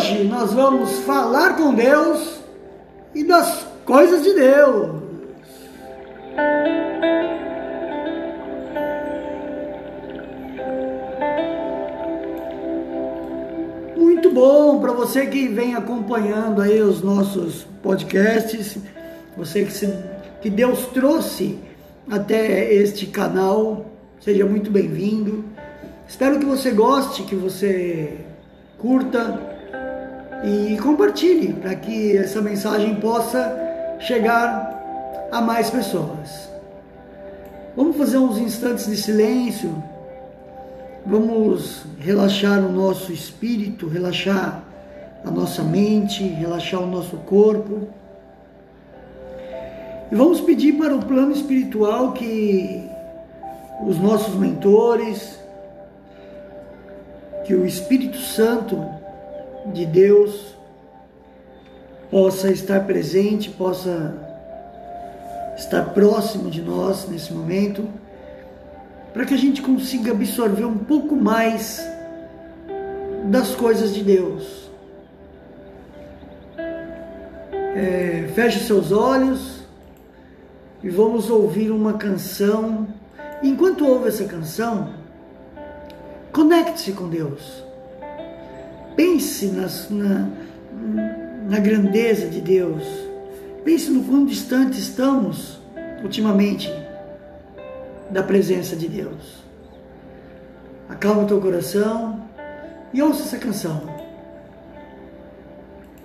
hoje nós vamos falar com Deus e das coisas de Deus. Muito bom para você que vem acompanhando aí os nossos podcasts, você que, se, que Deus trouxe até este canal, seja muito bem-vindo. Espero que você goste, que você curta e compartilhe para que essa mensagem possa chegar a mais pessoas. Vamos fazer uns instantes de silêncio. Vamos relaxar o nosso espírito, relaxar a nossa mente, relaxar o nosso corpo. E vamos pedir para o plano espiritual que os nossos mentores, que o Espírito Santo de Deus possa estar presente, possa estar próximo de nós nesse momento para que a gente consiga absorver um pouco mais das coisas de Deus. É, feche seus olhos e vamos ouvir uma canção. Enquanto ouve essa canção, conecte-se com Deus. Pense nas, na, na grandeza de Deus. Pense no quão distante estamos ultimamente da presença de Deus. Acalma o teu coração e ouça essa canção.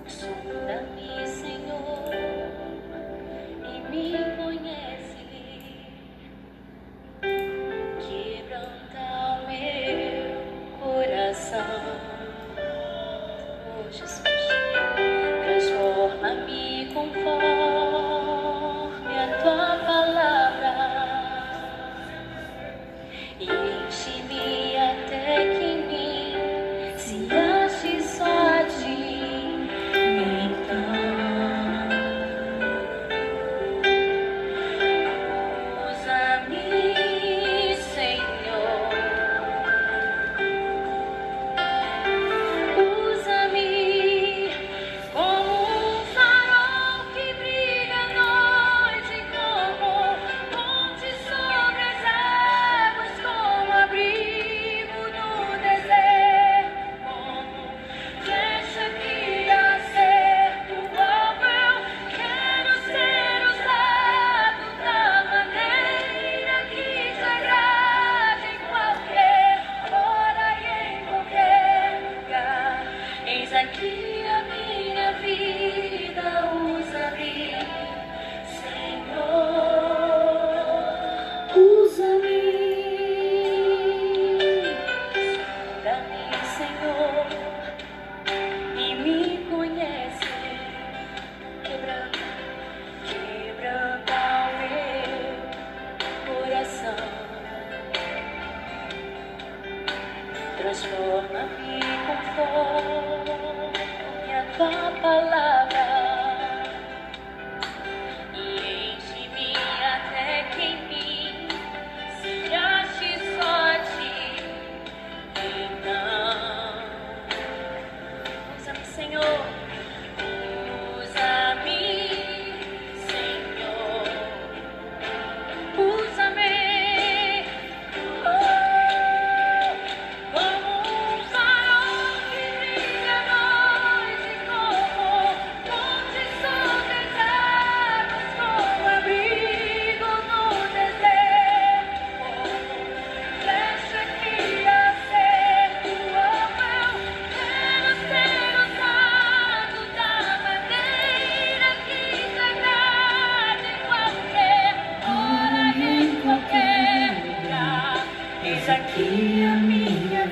Ajuda-me, Senhor, e me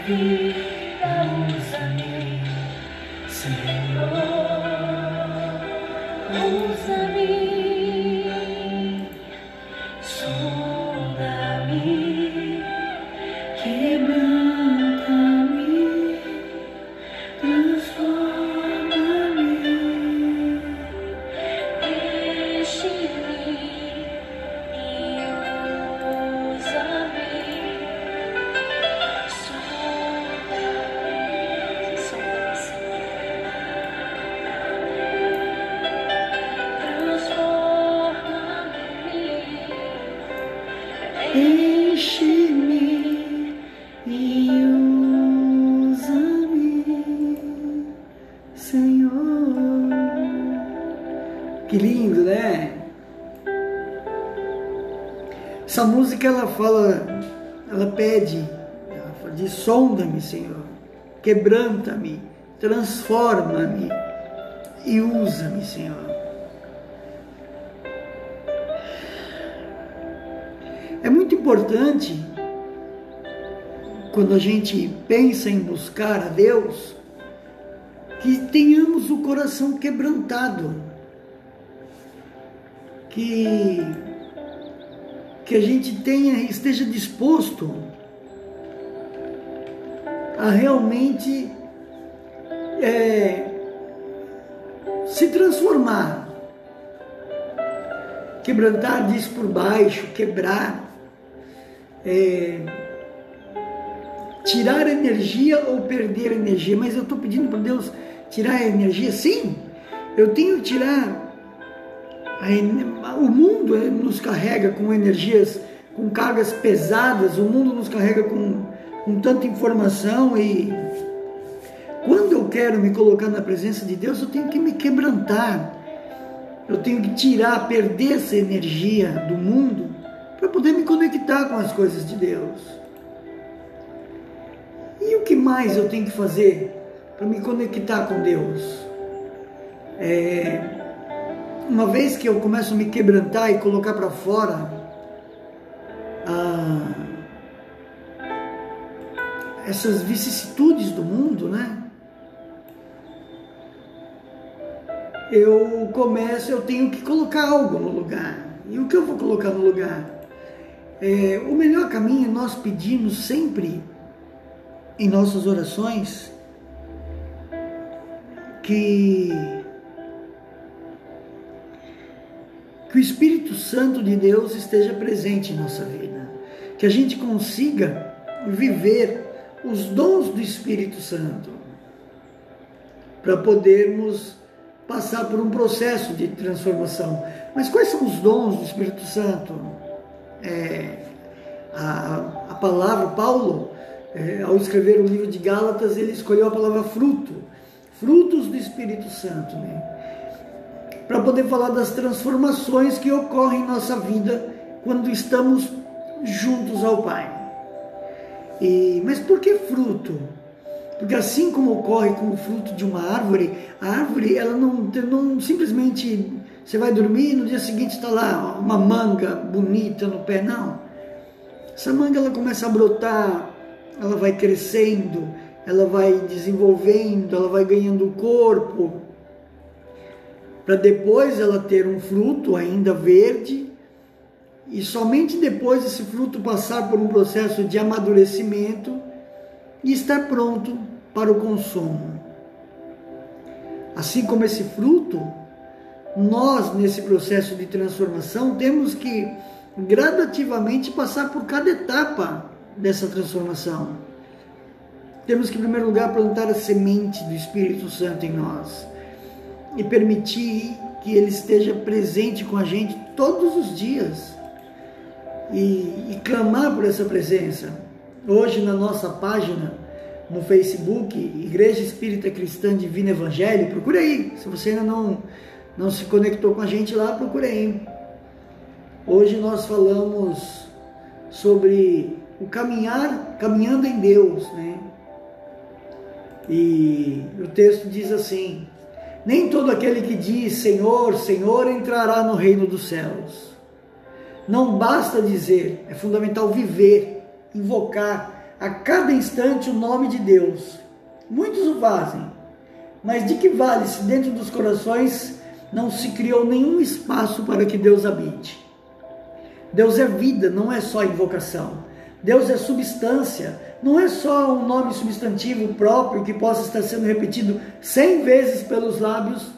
You. Enche-me e usa-me, Senhor. Que lindo, né? Essa música ela fala, ela pede, ela fala de sonda-me, Senhor, quebranta-me, transforma-me e usa-me, Senhor. Importante quando a gente pensa em buscar a Deus que tenhamos o coração quebrantado, que que a gente tenha esteja disposto a realmente é, se transformar, quebrantar diz por baixo, quebrar é, tirar energia ou perder energia, mas eu estou pedindo para Deus tirar a energia, sim, eu tenho que tirar. A, o mundo é, nos carrega com energias, com cargas pesadas, o mundo nos carrega com, com tanta informação e quando eu quero me colocar na presença de Deus, eu tenho que me quebrantar, eu tenho que tirar, perder essa energia do mundo para poder me conectar com as coisas de Deus. E o que mais eu tenho que fazer para me conectar com Deus? É, uma vez que eu começo a me quebrantar e colocar para fora ah, essas vicissitudes do mundo, né? Eu começo, eu tenho que colocar algo no lugar. E o que eu vou colocar no lugar? É, o melhor caminho nós pedimos sempre em nossas orações que que o Espírito Santo de Deus esteja presente em nossa vida, que a gente consiga viver os dons do Espírito Santo para podermos passar por um processo de transformação. Mas quais são os dons do Espírito Santo? É, a, a palavra, Paulo, é, ao escrever o livro de Gálatas, ele escolheu a palavra fruto, frutos do Espírito Santo, né? para poder falar das transformações que ocorrem em nossa vida quando estamos juntos ao Pai. E, mas por que fruto? Porque assim como ocorre com o fruto de uma árvore, a árvore ela não, não simplesmente você vai dormir e no dia seguinte está lá uma manga bonita no pé, não. Essa manga ela começa a brotar, ela vai crescendo, ela vai desenvolvendo, ela vai ganhando corpo, para depois ela ter um fruto ainda verde, e somente depois esse fruto passar por um processo de amadurecimento e estar pronto para o consumo. Assim como esse fruto, nós, nesse processo de transformação, temos que gradativamente passar por cada etapa dessa transformação. Temos que, em primeiro lugar, plantar a semente do Espírito Santo em nós e permitir que ele esteja presente com a gente todos os dias e, e clamar por essa presença. Hoje, na nossa página no Facebook, Igreja Espírita Cristã Divino Evangelho, procure aí, se você ainda não não se conectou com a gente lá, procurei. Hoje nós falamos sobre o caminhar, caminhando em Deus, né? E o texto diz assim: Nem todo aquele que diz Senhor, Senhor entrará no reino dos céus. Não basta dizer, é fundamental viver, invocar a cada instante o nome de Deus. Muitos o fazem, mas de que vale se dentro dos corações não se criou nenhum espaço para que Deus habite. Deus é vida, não é só invocação. Deus é substância, não é só um nome substantivo próprio que possa estar sendo repetido cem vezes pelos lábios,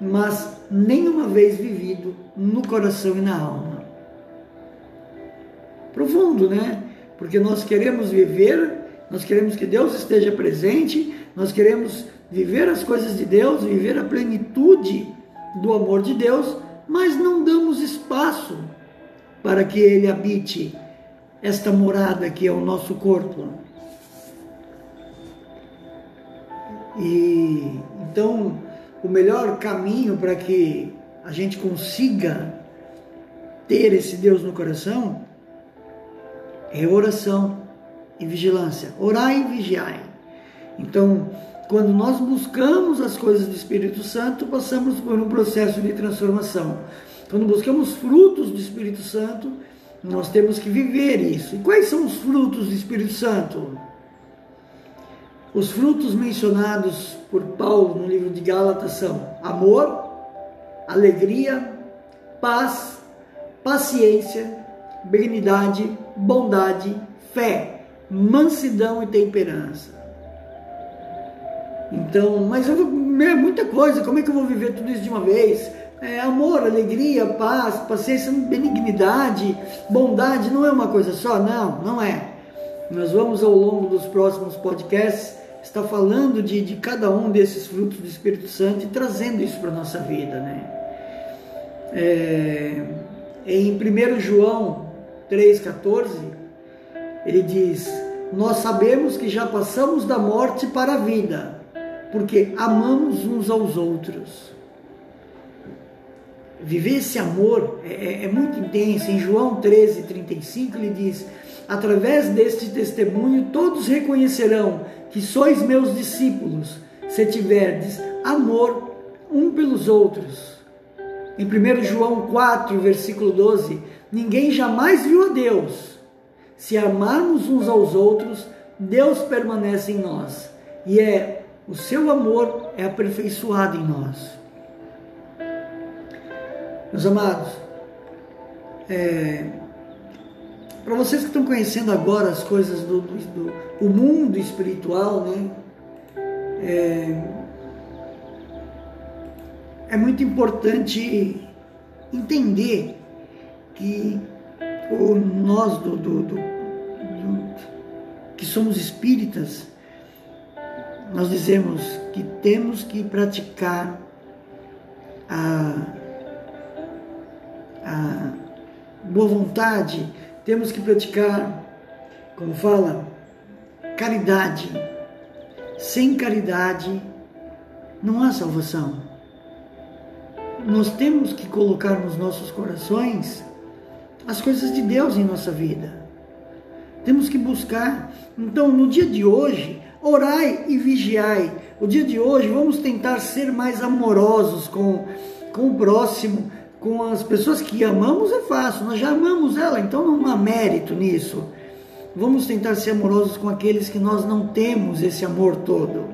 mas nenhuma vez vivido no coração e na alma. Profundo, né? Porque nós queremos viver, nós queremos que Deus esteja presente, nós queremos viver as coisas de Deus, viver a plenitude do amor de Deus, mas não damos espaço para que ele habite esta morada que é o nosso corpo. E então, o melhor caminho para que a gente consiga ter esse Deus no coração é oração e vigilância. Orai e vigiai. Então, quando nós buscamos as coisas do Espírito Santo, passamos por um processo de transformação. Quando buscamos frutos do Espírito Santo, nós temos que viver isso. E quais são os frutos do Espírito Santo? Os frutos mencionados por Paulo no livro de Gálatas são amor, alegria, paz, paciência, benignidade, bondade, fé, mansidão e temperança. Então, mas eu, é muita coisa, como é que eu vou viver tudo isso de uma vez? É, amor, alegria, paz, paciência, benignidade, bondade, não é uma coisa só? Não, não é. Nós vamos ao longo dos próximos podcasts estar falando de, de cada um desses frutos do Espírito Santo e trazendo isso para a nossa vida, né? É, em 1 João 3,14, ele diz: Nós sabemos que já passamos da morte para a vida, porque amamos uns aos outros. Viver esse amor é, é, é muito intenso. Em João 13,35 ele diz: Através deste testemunho, todos reconhecerão que sois meus discípulos, se tiverdes amor um pelos outros. Em 1 João 4, versículo 12: Ninguém jamais viu a Deus. Se amarmos uns aos outros, Deus permanece em nós e é o seu amor é aperfeiçoado em nós. Meus amados, é, para vocês que estão conhecendo agora as coisas do, do, do mundo espiritual, né? É, é muito importante entender que o, nós do, do, do, que somos espíritas, nós dizemos que temos que praticar a, a boa vontade, temos que praticar, como fala, caridade. Sem caridade não há salvação. Nós temos que colocar nos nossos corações as coisas de Deus em nossa vida. Temos que buscar. Então, no dia de hoje, orai e vigiai. O dia de hoje, vamos tentar ser mais amorosos com, com o próximo, com as pessoas que amamos é fácil, nós já amamos ela, então não há mérito nisso. Vamos tentar ser amorosos com aqueles que nós não temos esse amor todo.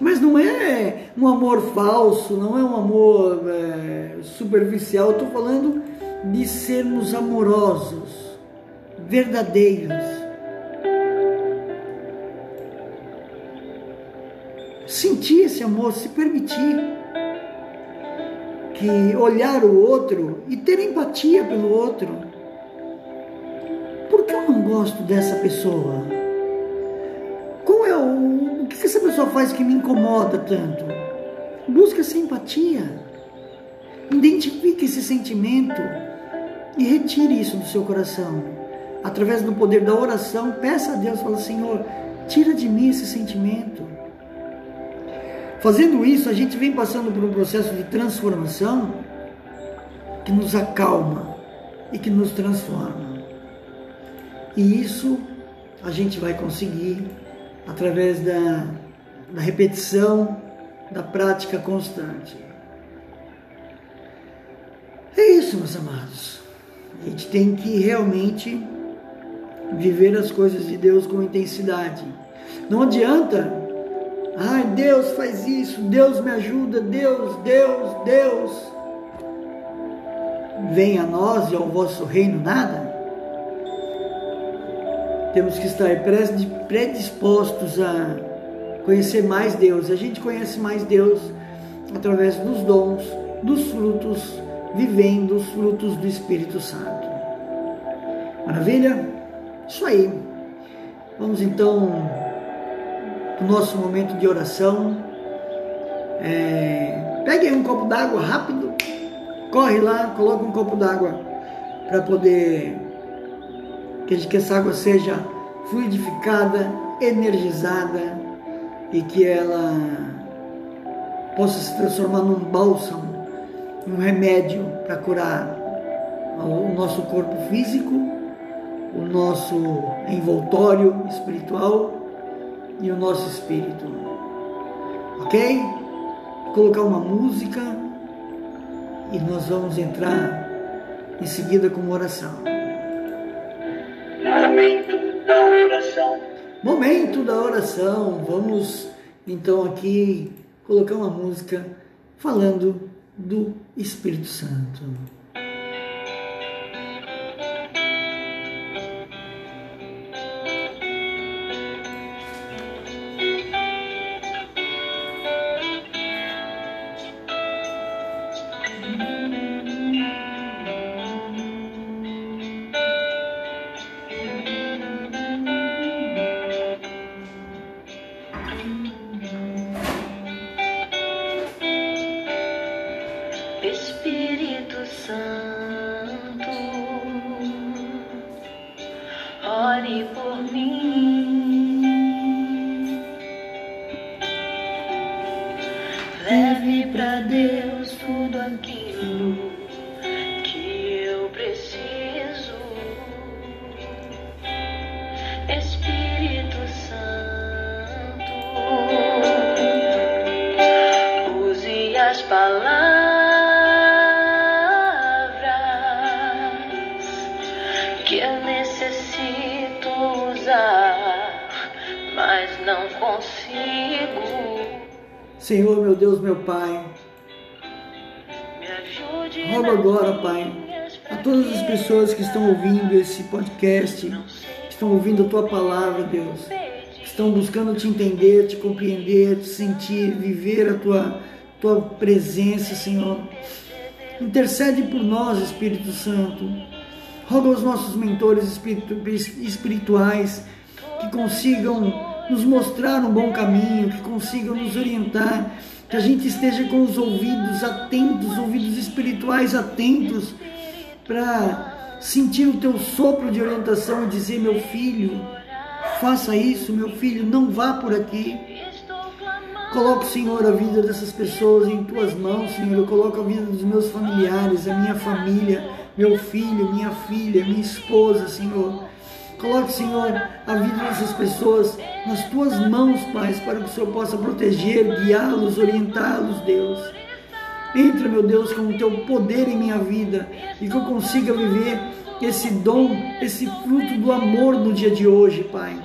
Mas não é um amor falso, não é um amor é, superficial, estou falando de sermos amorosos, verdadeiros. Sentir esse amor, se permitir que olhar o outro e ter empatia pelo outro. Por que eu não gosto dessa pessoa? Qual é o, o que essa pessoa faz que me incomoda tanto? Busque essa empatia. Identifique esse sentimento e retire isso do seu coração. Através do poder da oração, peça a Deus, fala, Senhor, tira de mim esse sentimento. Fazendo isso, a gente vem passando por um processo de transformação que nos acalma e que nos transforma. E isso a gente vai conseguir através da, da repetição, da prática constante. É isso, meus amados. A gente tem que realmente viver as coisas de Deus com intensidade. Não adianta Ai, Deus faz isso, Deus me ajuda, Deus, Deus, Deus. Venha a nós e ao vosso reino nada. Temos que estar predispostos a conhecer mais Deus. A gente conhece mais Deus através dos dons, dos frutos, vivendo os frutos do Espírito Santo. Maravilha? Isso aí. Vamos então nosso momento de oração. É, pegue um copo d'água rápido, corre lá, coloca um copo d'água para poder que, que essa água seja fluidificada, energizada e que ela possa se transformar num bálsamo, num remédio para curar o nosso corpo físico, o nosso envoltório espiritual e o nosso espírito. Ok? Vou colocar uma música e nós vamos entrar em seguida com uma oração. Momento da oração. Momento da oração. Vamos então aqui colocar uma música falando do Espírito Santo. Senhor, meu Deus, meu Pai, rogo agora, Pai, a todas as pessoas que estão ouvindo esse podcast, que estão ouvindo a Tua palavra, Deus, que estão buscando te entender, te compreender, te sentir, viver a Tua, tua presença, Senhor. Intercede por nós, Espírito Santo. Roga aos nossos mentores espiritu- espirituais que consigam nos mostrar um bom caminho, que consigam nos orientar, que a gente esteja com os ouvidos atentos, ouvidos espirituais atentos, para sentir o teu sopro de orientação e dizer: meu filho, faça isso, meu filho, não vá por aqui. Coloco, Senhor, a vida dessas pessoas em tuas mãos, Senhor. Eu coloco a vida dos meus familiares, a minha família, meu filho, minha filha, minha esposa, Senhor. Coloque, Senhor, a vida dessas pessoas nas tuas mãos, Pai, para que o Senhor possa proteger, guiá-los, orientá-los, Deus. Entra, meu Deus, com o teu poder em minha vida e que eu consiga viver esse dom, esse fruto do amor no dia de hoje, Pai.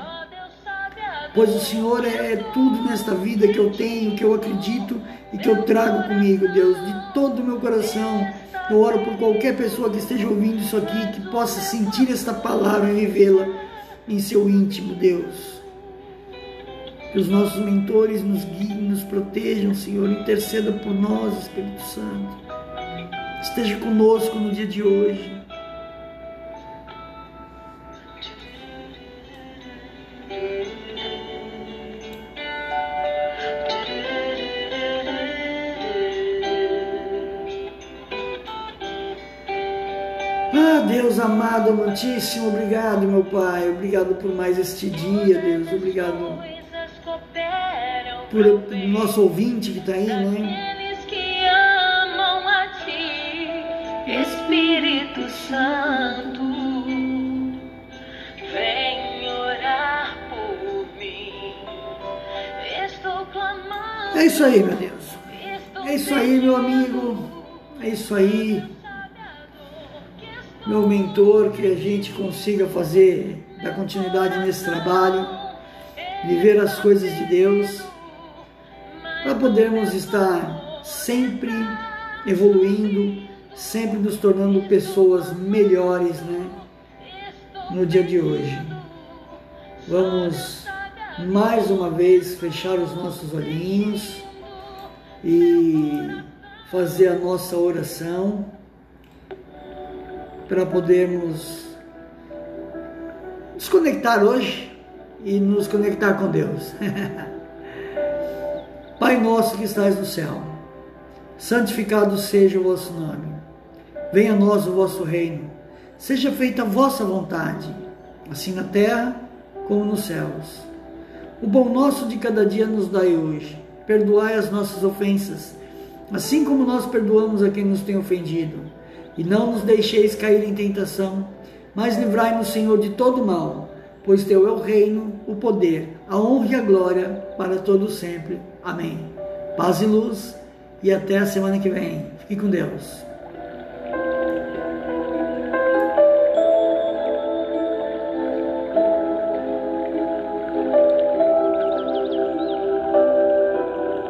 Pois o Senhor é, é tudo nesta vida que eu tenho, que eu acredito e que eu trago comigo, Deus, de todo o meu coração. Eu oro por qualquer pessoa que esteja ouvindo isso aqui, que possa sentir esta palavra e vivê-la em seu íntimo, Deus. Que os nossos mentores nos guiem, nos protejam, Senhor. Interceda por nós, Espírito Santo. Esteja conosco no dia de hoje. Ah, Deus amado, amantíssimo, obrigado, meu Pai. Obrigado por mais este dia, Deus. Obrigado por o nosso ouvinte que está aí, né? Espírito Santo. Vem orar por mim. Estou clamando. É isso aí, meu Deus. É isso aí, meu amigo. É isso aí, meu mentor, que a gente consiga fazer, dar continuidade nesse trabalho, viver as coisas de Deus, para podermos estar sempre evoluindo, sempre nos tornando pessoas melhores, né? No dia de hoje. Vamos mais uma vez fechar os nossos olhinhos e fazer a nossa oração para podermos desconectar hoje e nos conectar com Deus. Pai nosso que estás no céu, santificado seja o vosso nome. Venha a nós o vosso reino. Seja feita a vossa vontade, assim na terra como nos céus. O pão nosso de cada dia nos dai hoje. Perdoai as nossas ofensas, assim como nós perdoamos a quem nos tem ofendido. E não nos deixeis cair em tentação, mas livrai-nos, Senhor, de todo mal, pois teu é o reino, o poder, a honra e a glória para todo sempre. Amém. Paz e luz e até a semana que vem. Fique com Deus.